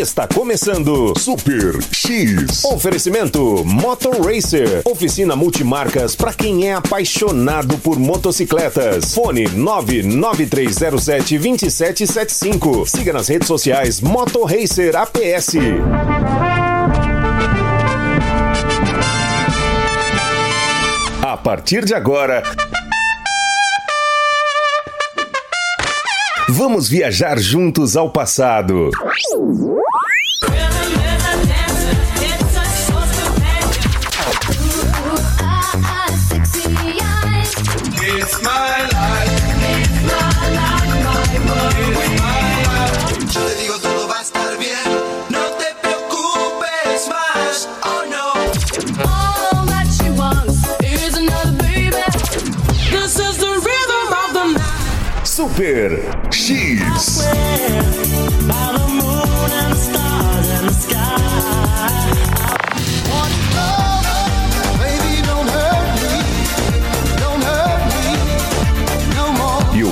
Está começando Super X. Oferecimento Motor Racer. Oficina multimarcas para quem é apaixonado por motocicletas. Fone 99307 2775. Siga nas redes sociais Motor Racer APS. A partir de agora. Vamos viajar juntos ao passado. Super X.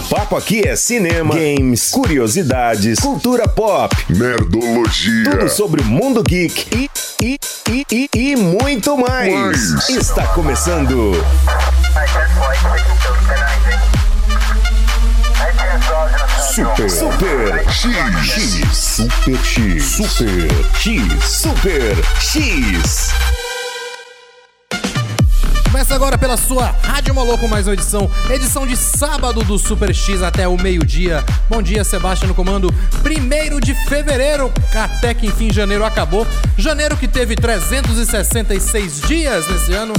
papo aqui é cinema, games, curiosidades, cultura pop, Nerdologia. tudo sobre o mundo geek e, e, e, e, e muito mais. Mais. Está começando Super Super X. Super X. Super X. Super X. Começa agora pela sua Rádio Moloco, mais uma edição, edição de sábado do Super X até o meio-dia. Bom dia, Sebastião no comando. Primeiro de fevereiro, até que enfim janeiro acabou. Janeiro que teve 366 dias nesse ano.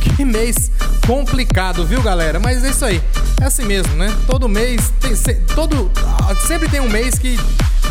Que mês complicado, viu, galera? Mas é isso aí. É assim mesmo, né? Todo mês tem todo ah, sempre tem um mês que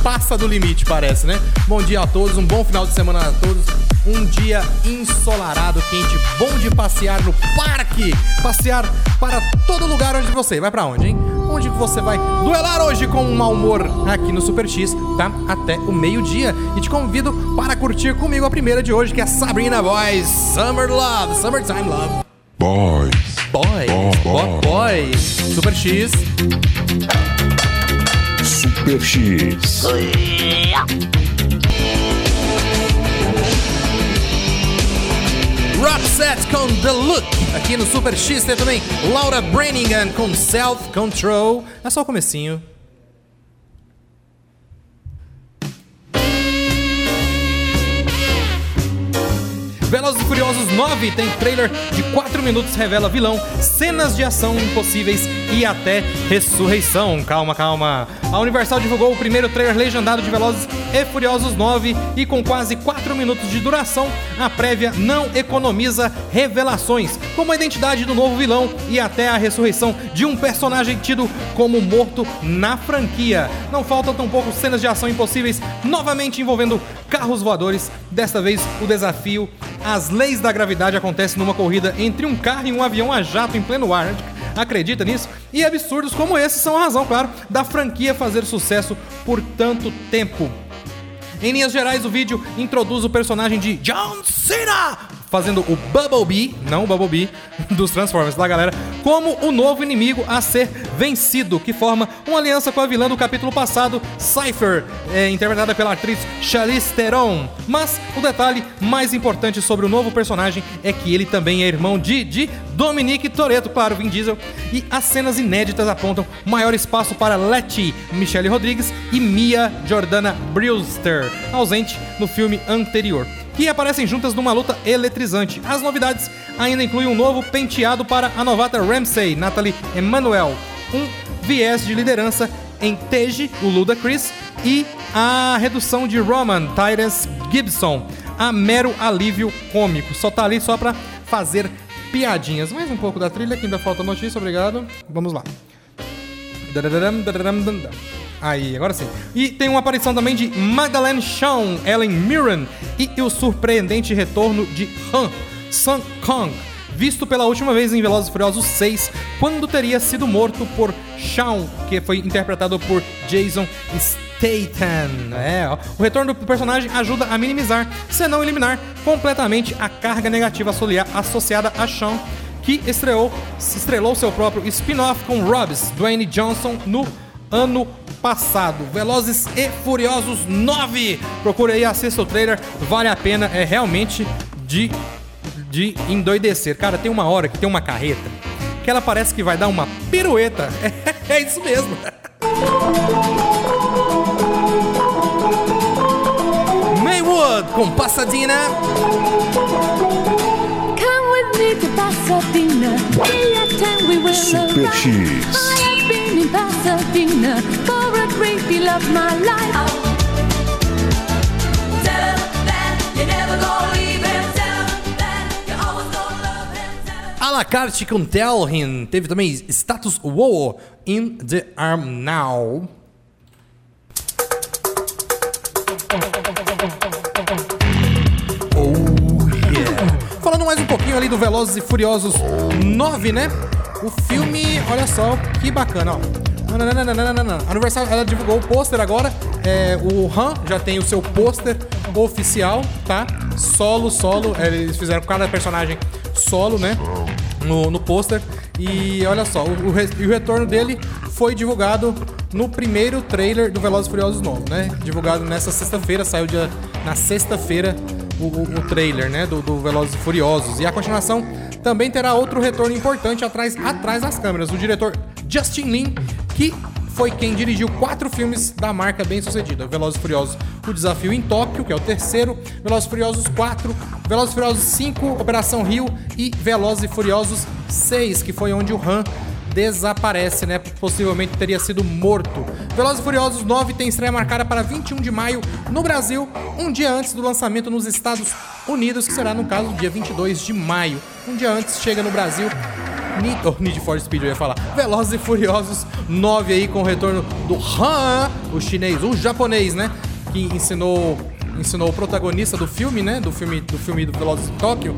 passa do limite, parece, né? Bom dia a todos, um bom final de semana a todos. Um dia ensolarado, quente, bom de passear no parque, passear para todo lugar onde você vai pra onde, hein? Onde você vai duelar hoje com um mau humor aqui no Super X, tá? Até o meio-dia. E te convido para curtir comigo a primeira de hoje, que é Sabrina Boys Summer Love, Summertime Love. Boys. Boys, Bo- Boys, Super X. Super X. Roxette com The Look. Aqui no Super X tem também Laura Branningham com Self Control. É só o comecinho. Velozes e Furiosos 9 tem trailer de 4 minutos, revela vilão, cenas de ação impossíveis e até ressurreição. Calma, calma. A Universal divulgou o primeiro trailer legendado de Velozes e Furiosos 9 e com quase 4 minutos de duração, a prévia não economiza revelações, como a identidade do novo vilão e até a ressurreição de um personagem tido como morto na franquia. Não faltam tampouco cenas de ação impossíveis, novamente envolvendo carros voadores. Desta vez, o desafio as leis da gravidade acontecem numa corrida entre um carro e um avião a jato em pleno ar. Acredita nisso? E absurdos como esses são a razão, claro, da franquia fazer sucesso por tanto tempo. Em linhas gerais, o vídeo introduz o personagem de John Cena, fazendo o Bumblebee, não o Bumblebee, dos Transformers, tá galera? Como o novo inimigo a ser vencido, que forma uma aliança com a vilã do capítulo passado, Cypher, é, interpretada pela atriz Charlize Theron. Mas o detalhe mais importante sobre o novo personagem é que ele também é irmão de, de Dominique Toretto, claro, Vin Diesel. E as cenas inéditas apontam maior espaço para Letty, Michelle Rodrigues e Mia Jordana Brewster, ausente no filme anterior. Que aparecem juntas numa luta eletrizante. As novidades ainda incluem um novo penteado para a novata Ramsey, Natalie Emanuel, um viés de liderança em Tej, o Ludacris, e a redução de Roman, Tyrese Gibson, a mero alívio cômico. Só tá ali só pra fazer piadinhas. Mais um pouco da trilha, que ainda falta notícia, obrigado. Vamos lá. Aí, agora sim. E tem uma aparição também de Magdalene Shawn, Ellen Mirren e o surpreendente retorno de Han Sun Kong, visto pela última vez em Velozes e Furiosos 6, quando teria sido morto por Shawn, que foi interpretado por Jason Statham. É, ó. o retorno do personagem ajuda a minimizar, se não eliminar, completamente a carga negativa associada a Shawn que estreou, estrelou seu próprio spin-off com Robbs, Dwayne Johnson, no ano passado. Velozes e Furiosos 9. Procura aí, assista o trailer, vale a pena, é realmente de, de endoidecer. Cara, tem uma hora que tem uma carreta que ela parece que vai dar uma pirueta. É, isso mesmo. 10, we will Super arrive. X. I have been in Pasadena for a great deal of my life. Tell him that you're never gonna leave him. Tell him that you're always gonna love him. Tell him A la carte com Telhin. Teve também Status Quo in the Arm Now. Pouquinho ali do Velozes e Furiosos 9, né? O filme, olha só, que bacana, ó. A Universal ela divulgou o pôster agora. É, o Han já tem o seu pôster oficial, tá? Solo, solo. É, Eles fizeram cada personagem solo, né? No, no pôster. E olha só, o, o re- o retorno dele foi divulgado no primeiro trailer do Velozes e Furiosos novo, né? Divulgado nessa sexta-feira, saiu dia, na sexta-feira o, o- trailer, né? Do, do Velozes e Furiosos. E a continuação também terá outro retorno importante atrás, atrás das câmeras. O diretor Justin Lin, que foi quem dirigiu quatro filmes da marca bem sucedida: Velozes e Furiosos, O Desafio em Tóquio, que é o terceiro, Velozes e Furiosos 4, Velozes e Furiosos 5, Operação Rio e Velozes e Furiosos 6, que foi onde o Han desaparece, né? Possivelmente teria sido morto. Velozes e Furiosos 9 tem estreia marcada para 21 de maio no Brasil, um dia antes do lançamento nos Estados Unidos, que será no caso dia 22 de maio. Um dia antes chega no Brasil Need, oh, Need for Speed, eu ia falar. Velozes e Furiosos 9 aí com o retorno do Han, o chinês, o japonês, né? Que ensinou, ensinou o protagonista do filme, né? Do filme do filme do Velozes em Tóquio,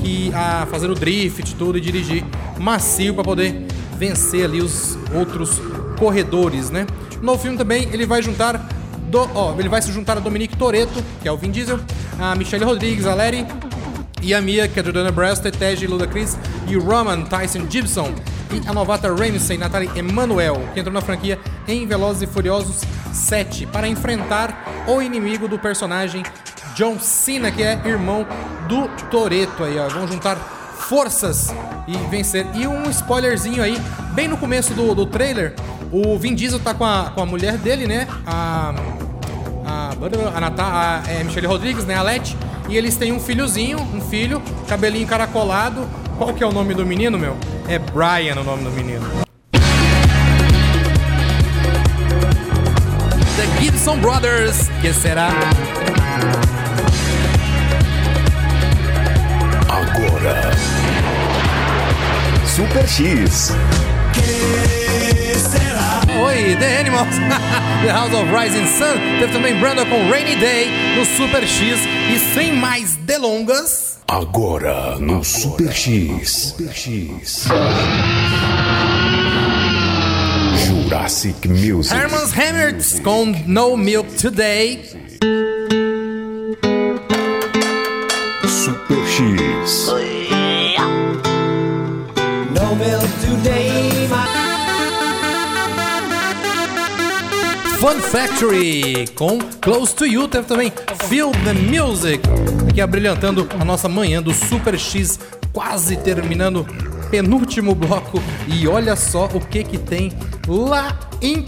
que a fazer o drift, tudo e dirigir macio para poder vencer ali os outros corredores, né? No filme também ele vai juntar do, ó, ele vai se juntar a Dominique Toretto, que é o Vin Diesel, a Michelle Rodrigues, a Larry e a Mia, que é a Jordana Brewster, Tej Ludacris e o Roman Tyson Gibson. E a novata Ramsey Natalie Emanuel, que entrou na franquia em Velozes e Furiosos 7 para enfrentar o inimigo do personagem John Cena, que é irmão do Toreto aí, ó. Vão juntar forças e vencer. E um spoilerzinho aí, bem no começo do, do trailer, o Vin Diesel tá com a, com a mulher dele, né? A a, a, a é, Michelle Rodrigues, né, a Leti, e eles têm um filhozinho, um filho, cabelinho encaracolado. Qual que é o nome do menino, meu? É Brian o nome do menino. The Gibson Brothers, que será? Super X. Oi, The Animals, The House of Rising Sun. Teve também Brandon com Rainy Day no Super X. E sem mais delongas, Agora no Super X. Super X. Jurassic Music. Herman's Hammers com No Milk Today. Super X. Fun Factory com Close to You. Teve também Feel the Music, aqui abrilhantando a nossa manhã do Super X, quase terminando penúltimo bloco. E olha só o que que tem lá em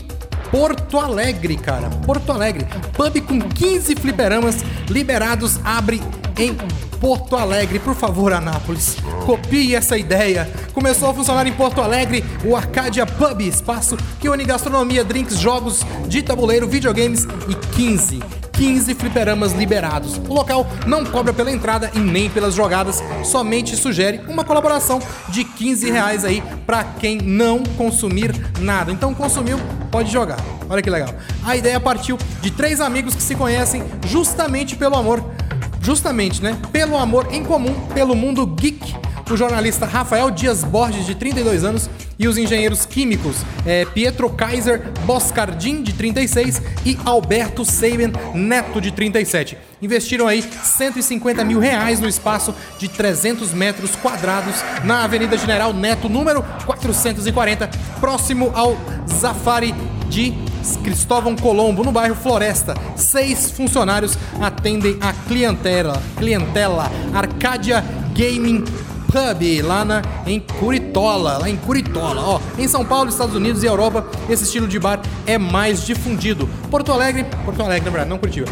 Porto Alegre, cara. Porto Alegre. Pub com 15 fliperamas liberados abre em Porto Alegre. Por favor, Anápolis, copie essa ideia. Começou a funcionar em Porto Alegre o Arcadia Pub, espaço que une gastronomia, drinks, jogos de tabuleiro, videogames e 15 15 fliperamas liberados. O local não cobra pela entrada e nem pelas jogadas, somente sugere uma colaboração de 15 reais aí para quem não consumir nada. Então consumiu, pode jogar. Olha que legal. A ideia partiu de três amigos que se conhecem justamente pelo amor, justamente, né? Pelo amor em comum pelo mundo geek o jornalista Rafael Dias Borges, de 32 anos, e os engenheiros químicos eh, Pietro Kaiser Boscardin, de 36, e Alberto Seiben Neto, de 37. Investiram aí 150 mil reais no espaço de 300 metros quadrados na Avenida General Neto, número 440, próximo ao Zafari de Cristóvão Colombo, no bairro Floresta. Seis funcionários atendem a clientela, clientela Arcadia Gaming Pub, lá na, em Curitola, lá em Curitola, ó. Em São Paulo, Estados Unidos e Europa, esse estilo de bar é mais difundido. Porto Alegre, Porto Alegre, na verdade, não Curitiba.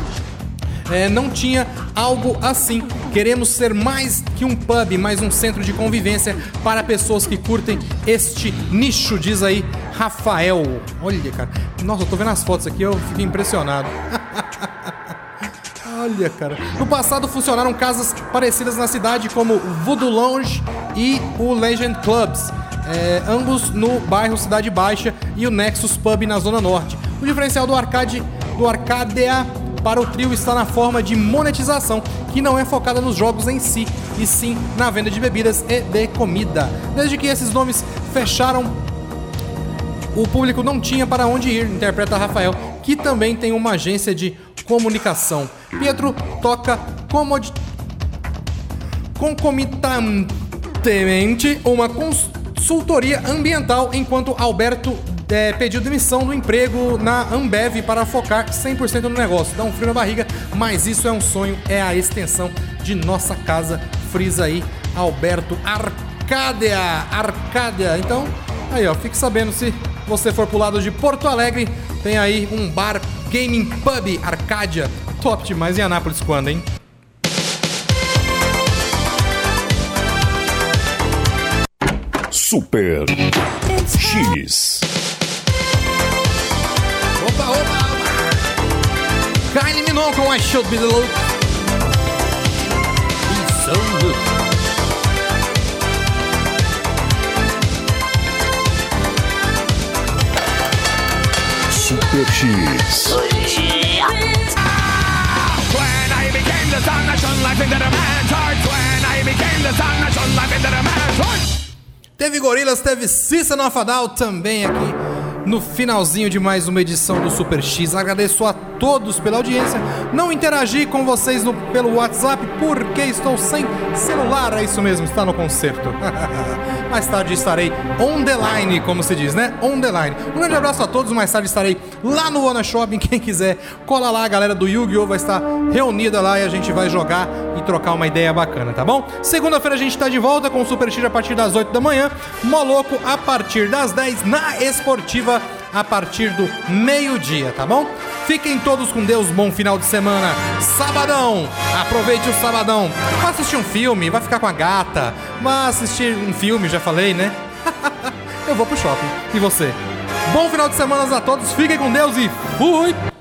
É, não tinha algo assim. Queremos ser mais que um pub, mais um centro de convivência para pessoas que curtem este nicho, diz aí Rafael. Olha, cara. Nossa, eu tô vendo as fotos aqui, eu fico impressionado. Olha, cara. No passado funcionaram casas parecidas na cidade, como o Voodoo Lounge e o Legend Clubs. é, ambos no bairro Cidade Baixa e o Nexus Pub na Zona Norte. O diferencial do arcade do Arcadia para o trio está na forma de monetização, que não é focada nos jogos em si, e sim na venda de bebidas e de comida. Desde que esses nomes fecharam o público não tinha para onde ir, interpreta Rafael, que também tem uma agência de comunicação. Pietro toca comodi- concomitantemente uma consultoria ambiental, enquanto Alberto eh, pediu demissão do emprego na Ambev para focar 100% no negócio. Dá um frio na barriga, mas isso é um sonho, é a extensão de nossa casa. Frisa aí, Alberto Arcádia. Arcádia. Então, aí ó, fique sabendo se você for pro lado de Porto Alegre, tem aí um bar Gaming Pub Arcádia. Top demais em Anápolis quando, hein? Super X. Opa, opa, opa! Kylie Minogue com I Should Be The Look. X. When I became the sun, I shone life into the man's heart. When I became the sun, I shone life into the man's heart. Teve Gorilas, teve Cissa Nofadal também aqui no finalzinho de mais uma edição do Super X. Agradeço a todos pela audiência. Não interagi com vocês no- pelo WhatsApp porque estou sem celular. É isso mesmo, está no concerto. mais tarde estarei on the line, como se diz, né? On the line. Um grande abraço a todos. Mais tarde estarei lá no Ana Shopping. Quem quiser, cola lá. A galera do Yu-Gi-Oh! vai estar reunida lá e a gente vai jogar e trocar uma ideia bacana, tá bom? Segunda-feira a gente tá de volta com o Super X a partir das 8 da manhã. Moloco a partir das 10 na Esportiva a partir do meio-dia, tá bom? Fiquem todos com Deus, bom final de semana. Sabadão, aproveite o sabadão. Vai assistir um filme, vai ficar com a gata, vai assistir um filme, já falei, né? Eu vou pro shopping. E você? Bom final de semana a todos, fiquem com Deus e fui!